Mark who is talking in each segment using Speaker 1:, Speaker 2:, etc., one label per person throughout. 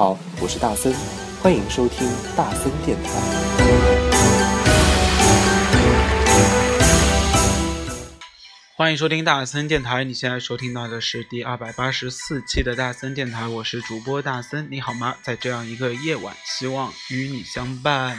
Speaker 1: 好，我是大森，欢迎收听大森电台。
Speaker 2: 欢迎收听大森电台，你现在收听到的是第二百八十四期的大森电台，我是主播大森，你好吗？在这样一个夜晚，希望与你相伴。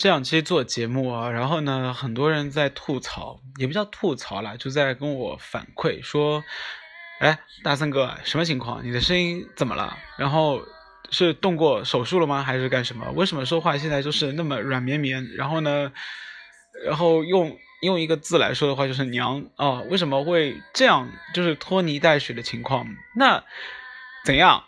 Speaker 2: 这两期做节目啊，然后呢，很多人在吐槽，也不叫吐槽了，就在跟我反馈说：“哎，大森哥，什么情况？你的声音怎么了？然后是动过手术了吗？还是干什么？为什么说话现在就是那么软绵绵？然后呢，然后用用一个字来说的话就是娘啊？为什么会这样？就是拖泥带水的情况？那怎样？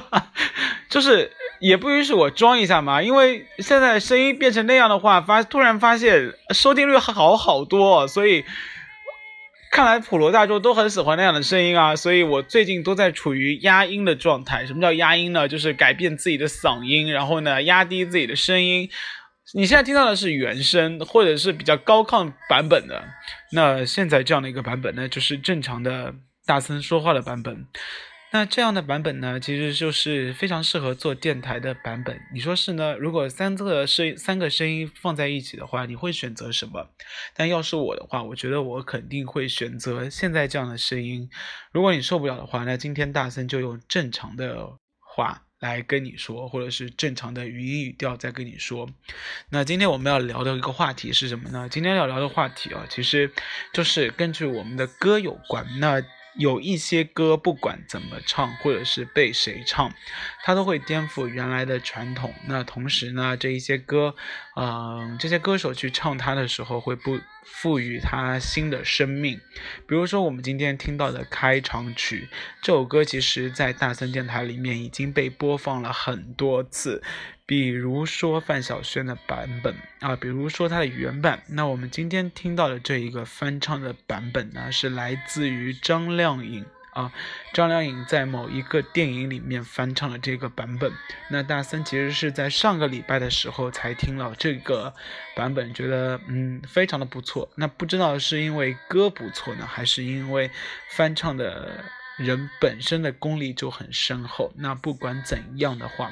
Speaker 2: 就是。”也不允许我装一下嘛，因为现在声音变成那样的话，发突然发现收听率好好多，所以看来普罗大众都很喜欢那样的声音啊，所以我最近都在处于压音的状态。什么叫压音呢？就是改变自己的嗓音，然后呢压低自己的声音。你现在听到的是原声或者是比较高亢版本的，那现在这样的一个版本呢，就是正常的大声说话的版本。那这样的版本呢，其实就是非常适合做电台的版本。你说是呢？如果三个声三个声音放在一起的话，你会选择什么？但要是我的话，我觉得我肯定会选择现在这样的声音。如果你受不了的话，那今天大森就用正常的话来跟你说，或者是正常的语音语调再跟你说。那今天我们要聊的一个话题是什么呢？今天要聊的话题啊，其实就是根据我们的歌有关。那有一些歌，不管怎么唱，或者是被谁唱，它都会颠覆原来的传统。那同时呢，这一些歌，嗯，这些歌手去唱它的时候，会不赋予它新的生命。比如说，我们今天听到的开场曲，这首歌其实在大森电台里面已经被播放了很多次。比如说范晓萱的版本啊，比如说它的原版。那我们今天听到的这一个翻唱的版本呢，是来自于张靓颖啊。张靓颖在某一个电影里面翻唱了这个版本。那大森其实是在上个礼拜的时候才听了这个版本，觉得嗯非常的不错。那不知道是因为歌不错呢，还是因为翻唱的人本身的功力就很深厚。那不管怎样的话。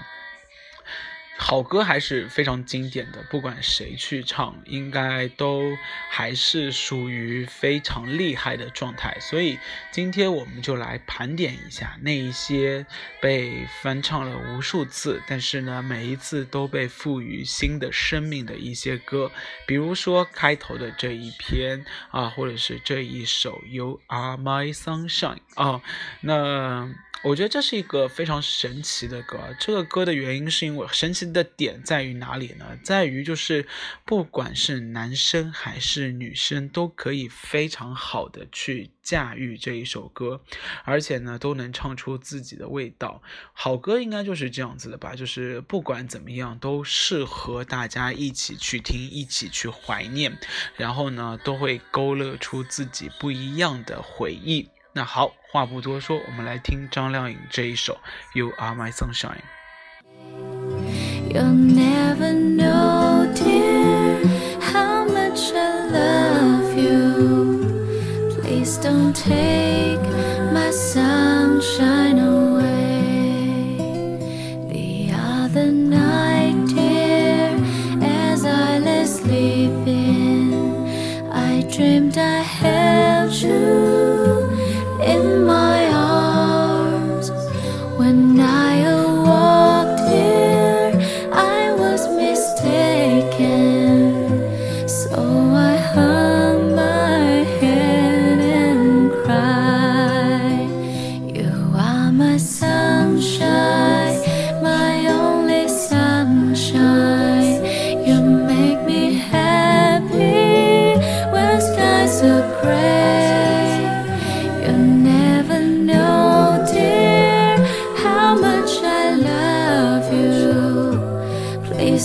Speaker 2: 好歌还是非常经典的，不管谁去唱，应该都还是属于非常厉害的状态。所以今天我们就来盘点一下那一些被翻唱了无数次，但是呢，每一次都被赋予新的生命的一些歌。比如说开头的这一篇啊，或者是这一首《You Are My Sunshine》啊，那。我觉得这是一个非常神奇的歌。这个歌的原因是因为神奇的点在于哪里呢？在于就是不管是男生还是女生都可以非常好的去驾驭这一首歌，而且呢都能唱出自己的味道。好歌应该就是这样子的吧？就是不管怎么样都适合大家一起去听，一起去怀念，然后呢都会勾勒出自己不一样的回忆。那好，话不多说，我们来听张靓颖这一首《You Are My Sunshine》。You'll never know, dear, how much I love you. Please don't take my sunshine away.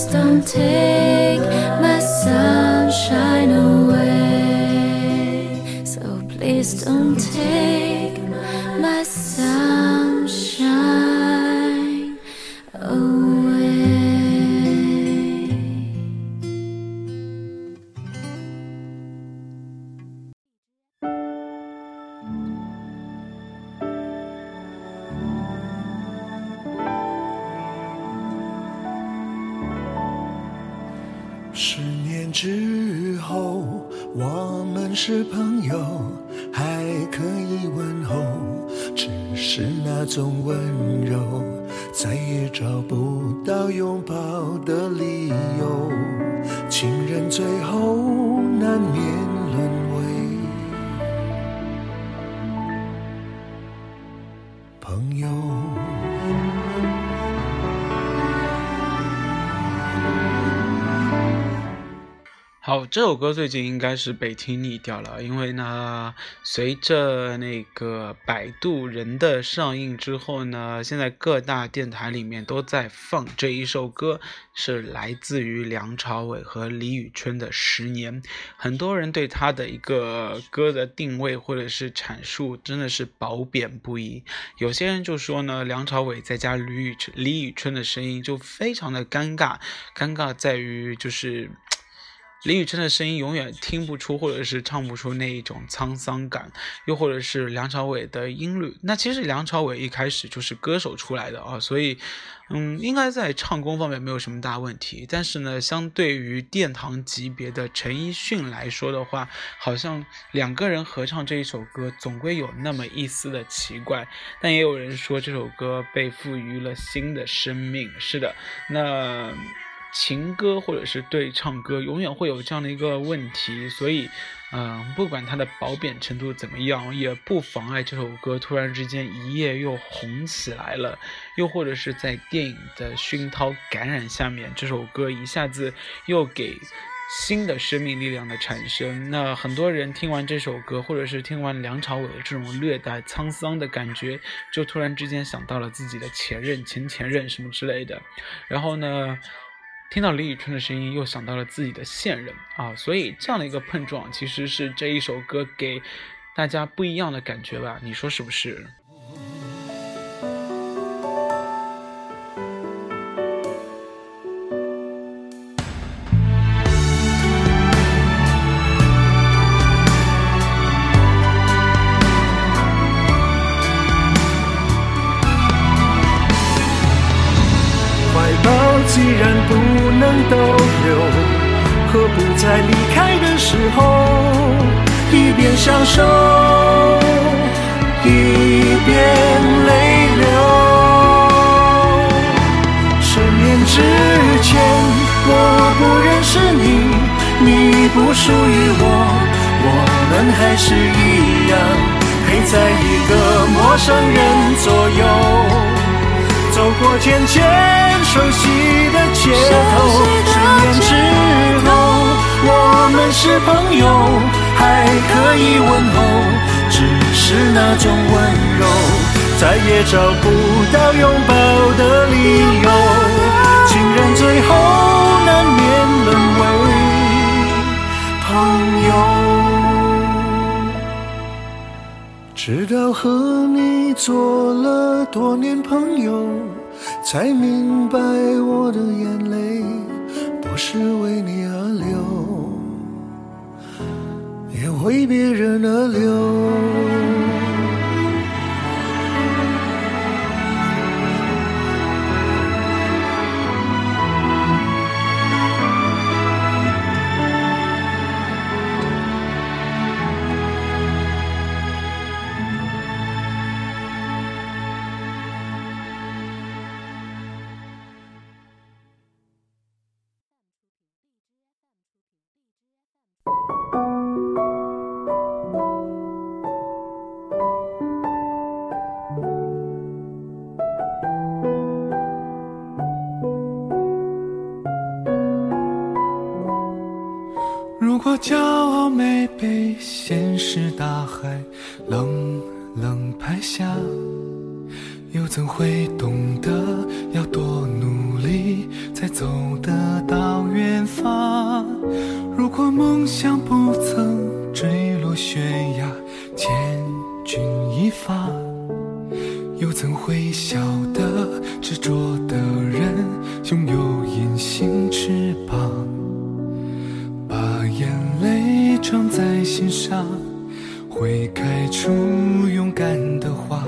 Speaker 3: don't take
Speaker 4: 不到拥抱的理由。情人最后难免
Speaker 2: 好，这首歌最近应该是被听腻掉了，因为呢，随着那个摆渡人的上映之后呢，现在各大电台里面都在放这一首歌，是来自于梁朝伟和李宇春的《十年》。很多人对他的一个歌的定位或者是阐述真的是褒贬不一。有些人就说呢，梁朝伟再加李宇春，李宇春的声音就非常的尴尬，尴尬在于就是。李宇春的声音永远听不出，或者是唱不出那一种沧桑感，又或者是梁朝伟的音律。那其实梁朝伟一开始就是歌手出来的啊，所以，嗯，应该在唱功方面没有什么大问题。但是呢，相对于殿堂级别的陈奕迅来说的话，好像两个人合唱这一首歌，总归有那么一丝的奇怪。但也有人说这首歌被赋予了新的生命。是的，那。情歌或者是对唱歌，永远会有这样的一个问题，所以，嗯、不管它的褒贬程度怎么样，也不妨碍这首歌突然之间一夜又红起来了，又或者是在电影的熏陶感染下面，这首歌一下子又给新的生命力量的产生。那很多人听完这首歌，或者是听完梁朝伟的这种略带沧桑的感觉，就突然之间想到了自己的前任、前前任什么之类的，然后呢？听到李宇春的声音，又想到了自己的现任啊，所以这样的一个碰撞，其实是这一首歌给大家不一样的感觉吧？你说是不是？
Speaker 4: 你，不属于我，我们还是一样，陪在一个陌生人左右。走过渐渐熟悉的街头，十年之后，我们是朋友，还可以问候，只是那种温柔，再也找不到拥抱的理由。情人最后难免沦为。朋友直到和你做了多年朋友，才明白我的眼泪不是为你而流，也为别人而流。
Speaker 5: 如果骄傲没被现实大海冷冷拍下，又怎会懂得要多努力才走得到远方？如果梦想不曾坠落悬崖，千钧一发。又怎会晓得，执着的人拥有隐形翅膀，会开出勇敢的花。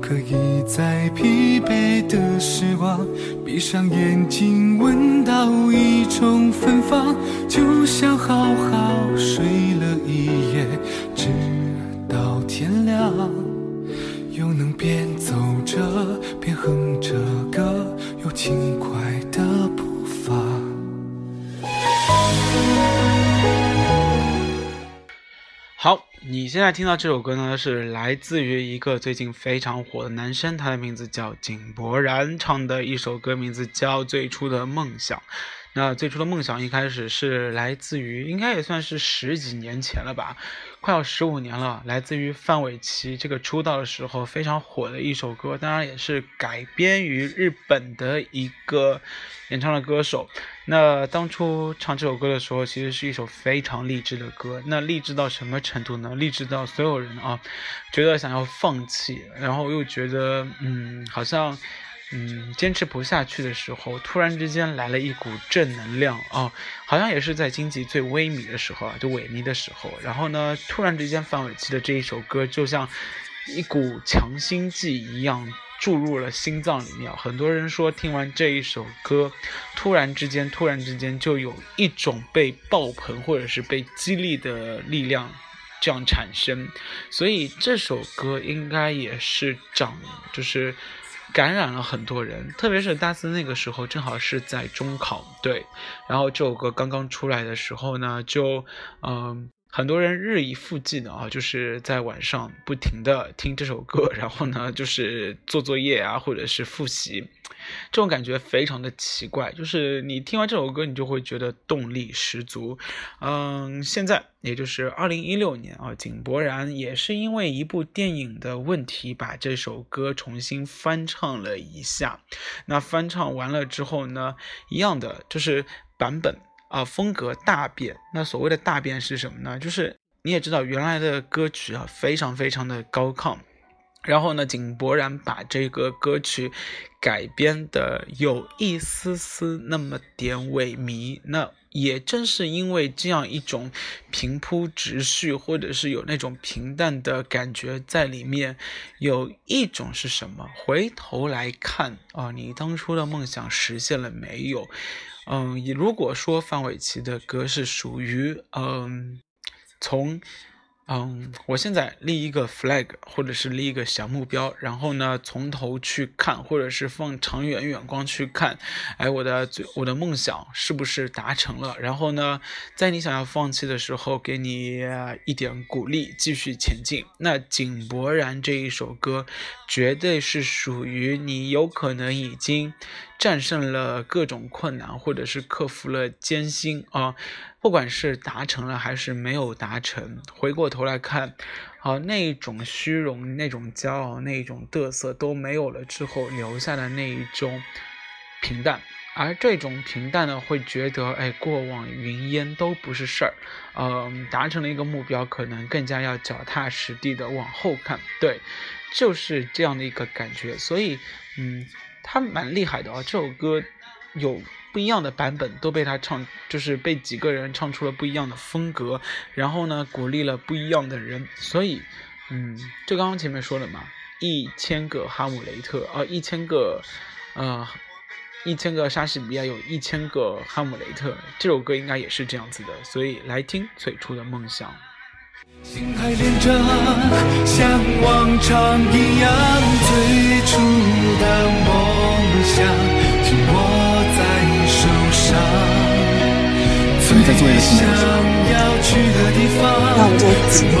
Speaker 5: 可以在疲惫的时光，闭上眼睛，闻到一种芬芳，就像好好
Speaker 2: 现在听到这首歌呢，是来自于一个最近非常火的男生，他的名字叫井柏然，唱的一首歌，名字叫《最初的梦想》。那最初的梦想一开始是来自于，应该也算是十几年前了吧，快要十五年了。来自于范玮琪这个出道的时候非常火的一首歌，当然也是改编于日本的一个演唱的歌手。那当初唱这首歌的时候，其实是一首非常励志的歌。那励志到什么程度呢？励志到所有人啊，觉得想要放弃，然后又觉得嗯，好像。嗯，坚持不下去的时候，突然之间来了一股正能量啊，好像也是在经济最萎靡的时候啊，就萎靡的时候。然后呢，突然之间范玮琪的这一首歌就像一股强心剂一样注入了心脏里面。很多人说听完这一首歌，突然之间，突然之间就有一种被爆棚或者是被激励的力量这样产生。所以这首歌应该也是长，就是。感染了很多人，特别是大四那个时候，正好是在中考，对。然后这首歌刚刚出来的时候呢，就嗯，很多人日以复计的啊，就是在晚上不停的听这首歌，然后呢，就是做作业啊，或者是复习。这种感觉非常的奇怪，就是你听完这首歌，你就会觉得动力十足。嗯，现在也就是二零一六年啊，井柏然也是因为一部电影的问题，把这首歌重新翻唱了一下。那翻唱完了之后呢，一样的就是版本啊风格大变。那所谓的大变是什么呢？就是你也知道原来的歌曲啊非常非常的高亢。然后呢，井柏然把这个歌曲改编的有一丝丝那么点萎靡。那也正是因为这样一种平铺直叙，或者是有那种平淡的感觉在里面，有一种是什么？回头来看啊，你当初的梦想实现了没有？嗯，如果说范玮琪的歌是属于嗯，从。嗯，我现在立一个 flag，或者是立一个小目标，然后呢，从头去看，或者是放长远远光去看，哎，我的最我的梦想是不是达成了？然后呢，在你想要放弃的时候，给你一点鼓励，继续前进。那井柏然这一首歌，绝对是属于你有可能已经。战胜了各种困难，或者是克服了艰辛啊，不管是达成了还是没有达成，回过头来看，啊，那种虚荣、那种骄傲、那种嘚瑟都没有了之后，留下的那一种平淡，而这种平淡呢，会觉得，哎，过往云烟都不是事儿，嗯，达成了一个目标，可能更加要脚踏实地的往后看，对，就是这样的一个感觉，所以，嗯。他蛮厉害的啊！这首歌有不一样的版本，都被他唱，就是被几个人唱出了不一样的风格，然后呢，鼓励了不一样的人。所以，嗯，就刚刚前面说的嘛，一千个哈姆雷特啊，一千个，呃，一千个莎士比亚有一千个哈姆雷特，这首歌应该也是这样子的。所以，来听最初的梦想。
Speaker 5: 心还连着，像往常一样，最初的梦想紧握在手上。最想要去的地方，怎么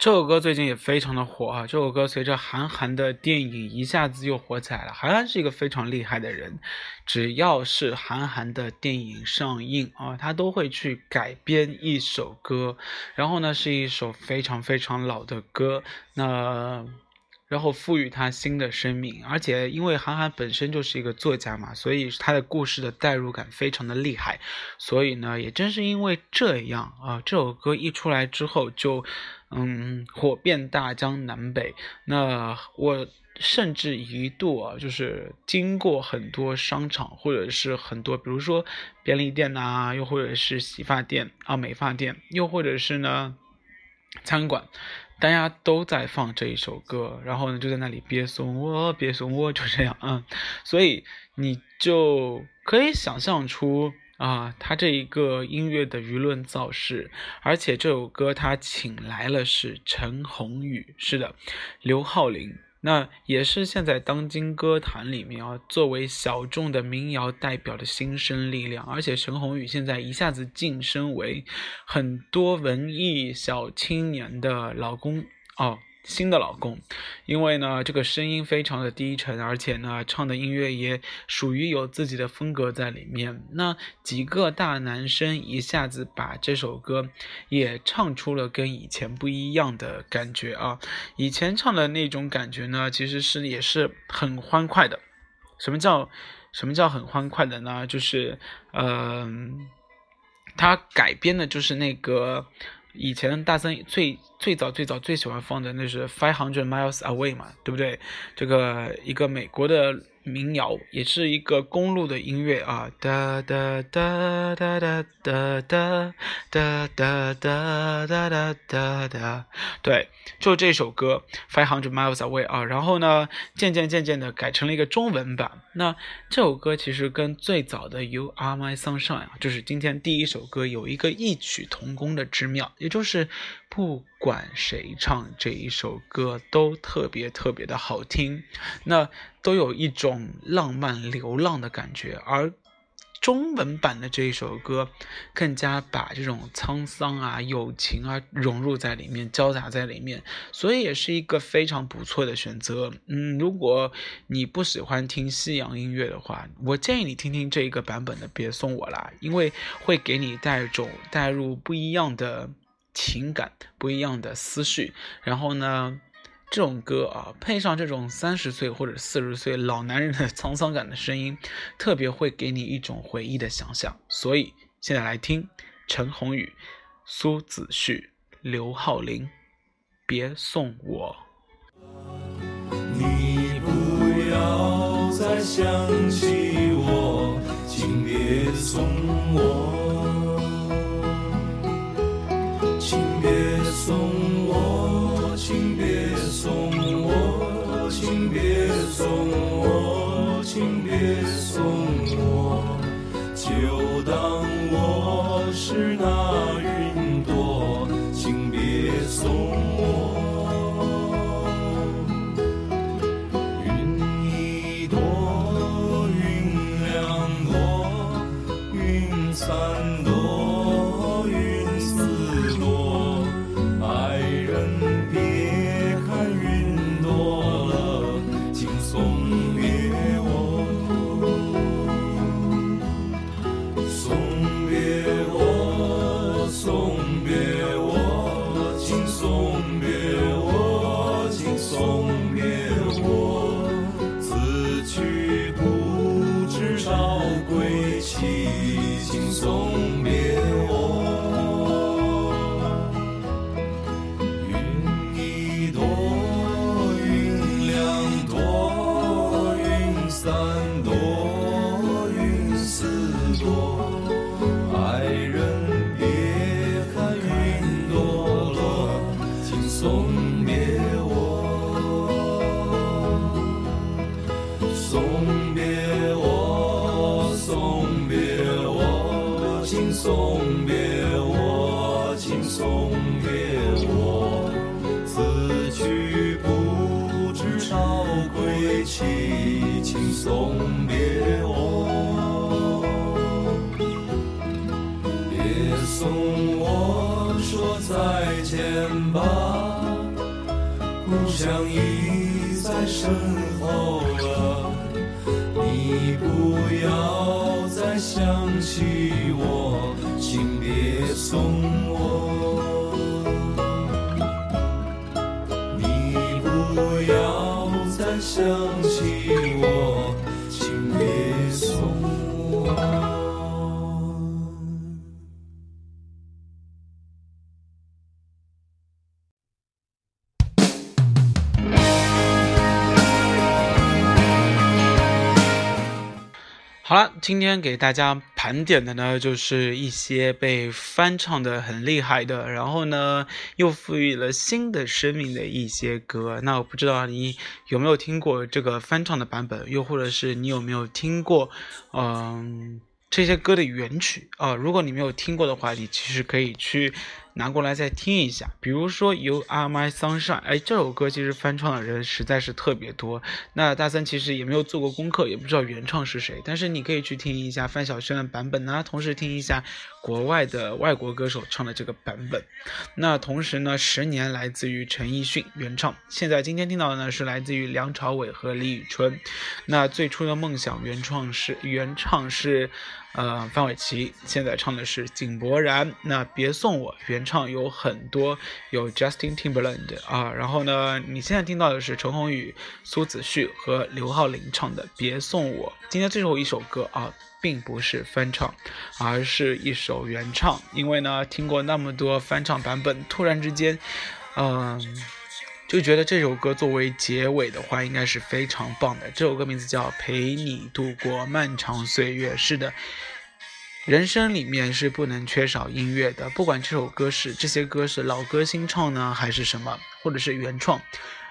Speaker 5: 这
Speaker 2: 首歌最近也非常的火啊！这首歌随着韩寒的电影一下子又火起来了。韩寒是一个非常厉害的人，只要是韩寒的电影上映啊，他都会去改编一首歌，然后呢是一首非常非常老的歌，那然后赋予它新的生命。而且因为韩寒本身就是一个作家嘛，所以他的故事的代入感非常的厉害。所以呢，也正是因为这样啊，这首歌一出来之后就。嗯，火遍大江南北。那我甚至一度啊，就是经过很多商场，或者是很多，比如说便利店呐，又或者是洗发店啊、美发店，又或者是呢餐馆，大家都在放这一首歌，然后呢就在那里别怂我，别怂我，就这样啊。所以你就可以想象出。啊，他这一个音乐的舆论造势，而且这首歌他请来了是陈鸿宇，是的，刘浩林，那也是现在当今歌坛里面啊，作为小众的民谣代表的新生力量，而且陈鸿宇现在一下子晋升为很多文艺小青年的老公哦。新的老公，因为呢，这个声音非常的低沉，而且呢，唱的音乐也属于有自己的风格在里面。那几个大男生一下子把这首歌也唱出了跟以前不一样的感觉啊！以前唱的那种感觉呢，其实是也是很欢快的。什么叫什么叫很欢快的呢？就是，嗯，他改编的就是那个。以前大森最最早最早最喜欢放的那是 Five Hundred Miles Away 嘛，对不对？这个一个美国的。民谣也是一个公路的音乐啊，哒哒哒哒哒哒哒哒哒哒哒哒哒，对，就这首歌《Five Hundred Miles Away》啊，然后呢，渐渐渐渐的改成了一个中文版。那这首歌其实跟最早的《You Are My Sunshine》啊，就是今天第一首歌有一个异曲同工的之妙，也就是不管谁唱这一首歌都特别特别的好听。那。都有一种浪漫流浪的感觉，而中文版的这一首歌更加把这种沧桑啊、友情啊融入在里面，交杂在里面，所以也是一个非常不错的选择。嗯，如果你不喜欢听西洋音乐的话，我建议你听听这一个版本的《别送我啦》，因为会给你带种带入不一样的情感、不一样的思绪，然后呢。这种歌啊，配上这种三十岁或者四十岁老男人的沧桑感的声音，特别会给你一种回忆的想象。所以现在来听陈鸿宇、苏子旭、刘浩霖，别送我。
Speaker 6: 你不要再想起我，请别送。我。送别我，此去不知道归期，请送
Speaker 2: 好了，今天给大家盘点的呢，就是一些被翻唱的很厉害的，然后呢又赋予了新的生命的一些歌。那我不知道你有没有听过这个翻唱的版本，又或者是你有没有听过，嗯，这些歌的原曲啊？如果你没有听过的话，你其实可以去拿过来再听一下。比如说《You Are My Sunshine》，哎，这首歌其实翻唱的人实在是特别多。那大森其实也没有做过功课，也不知道原唱是谁，但是你可以去听一下范晓萱的版本呢，同时听一下国外的外国歌手唱的这个版本。那同时呢，《十年》来自于陈奕迅原唱，现在今天听到的呢是来自于梁朝伟和李宇春。那最初的梦想原创是原唱是呃范玮琪，现在唱的是井柏然。那别送我原唱有很多，有 Justin Timberland 啊，然后呢，你现在听到的是陈鸿宇、苏子旭和刘浩林唱的《别送我》。今天最后一首歌啊，并不是翻唱，而是一首原唱。因为呢，听过那么多翻唱版本，突然之间，嗯、就觉得这首歌作为结尾的话，应该是非常棒的。这首歌名字叫《陪你度过漫长岁月》。是的。人生里面是不能缺少音乐的，不管这首歌是这些歌是老歌新唱呢，还是什么，或者是原创。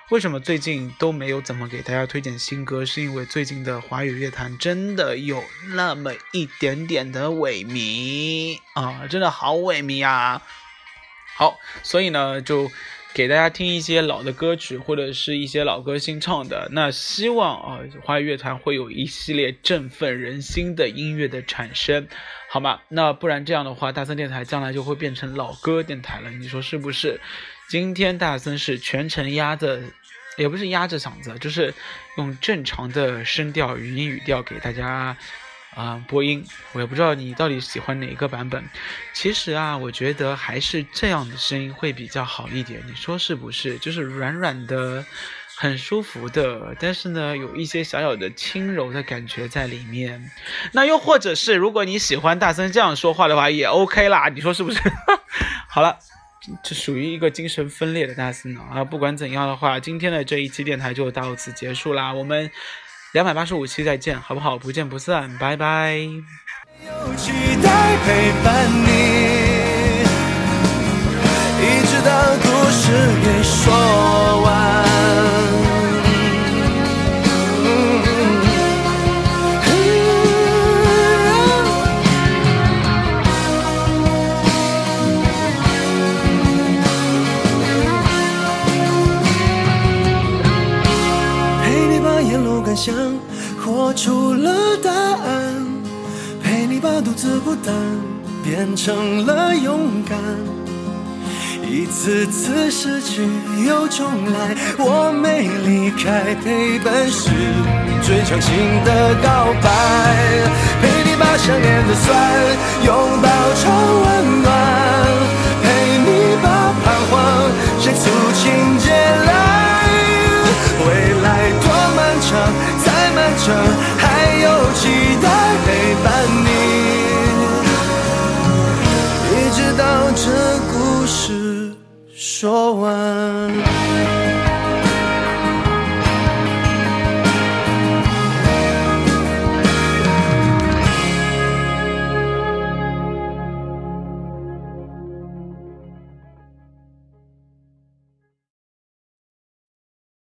Speaker 2: 为什么最近都没有怎么给大家推荐新歌？是因为最近的华语乐坛真的有那么一点点的萎靡啊，真的好萎靡啊！好，所以呢，就给大家听一些老的歌曲，或者是一些老歌新唱的。那希望啊，华语乐坛会有一系列振奋人心的音乐的产生，好吗？那不然这样的话，大森电台将来就会变成老歌电台了，你说是不是？今天大森是全程压着，也不是压着嗓子，就是用正常的声调、语音语调给大家。啊、播音，我也不知道你到底喜欢哪个版本。其实啊，我觉得还是这样的声音会比较好一点，你说是不是？就是软软的，很舒服的，但是呢，有一些小小的轻柔的感觉在里面。那又或者是，如果你喜欢大森这样说话的话，也 OK 啦，你说是不是？好了。这属于一个精神分裂的大森呢啊！不管怎样的话，今天的这一期电台就到此结束啦。我们两百八十五期再见，好不好？不见不散，拜拜。
Speaker 6: 有期待陪伴你，一直到故事给说完。独自孤单变成了勇敢，一次次失去又重来，我没离开，陪伴是最长情的告白，陪你把想念的酸拥抱成温暖。说完。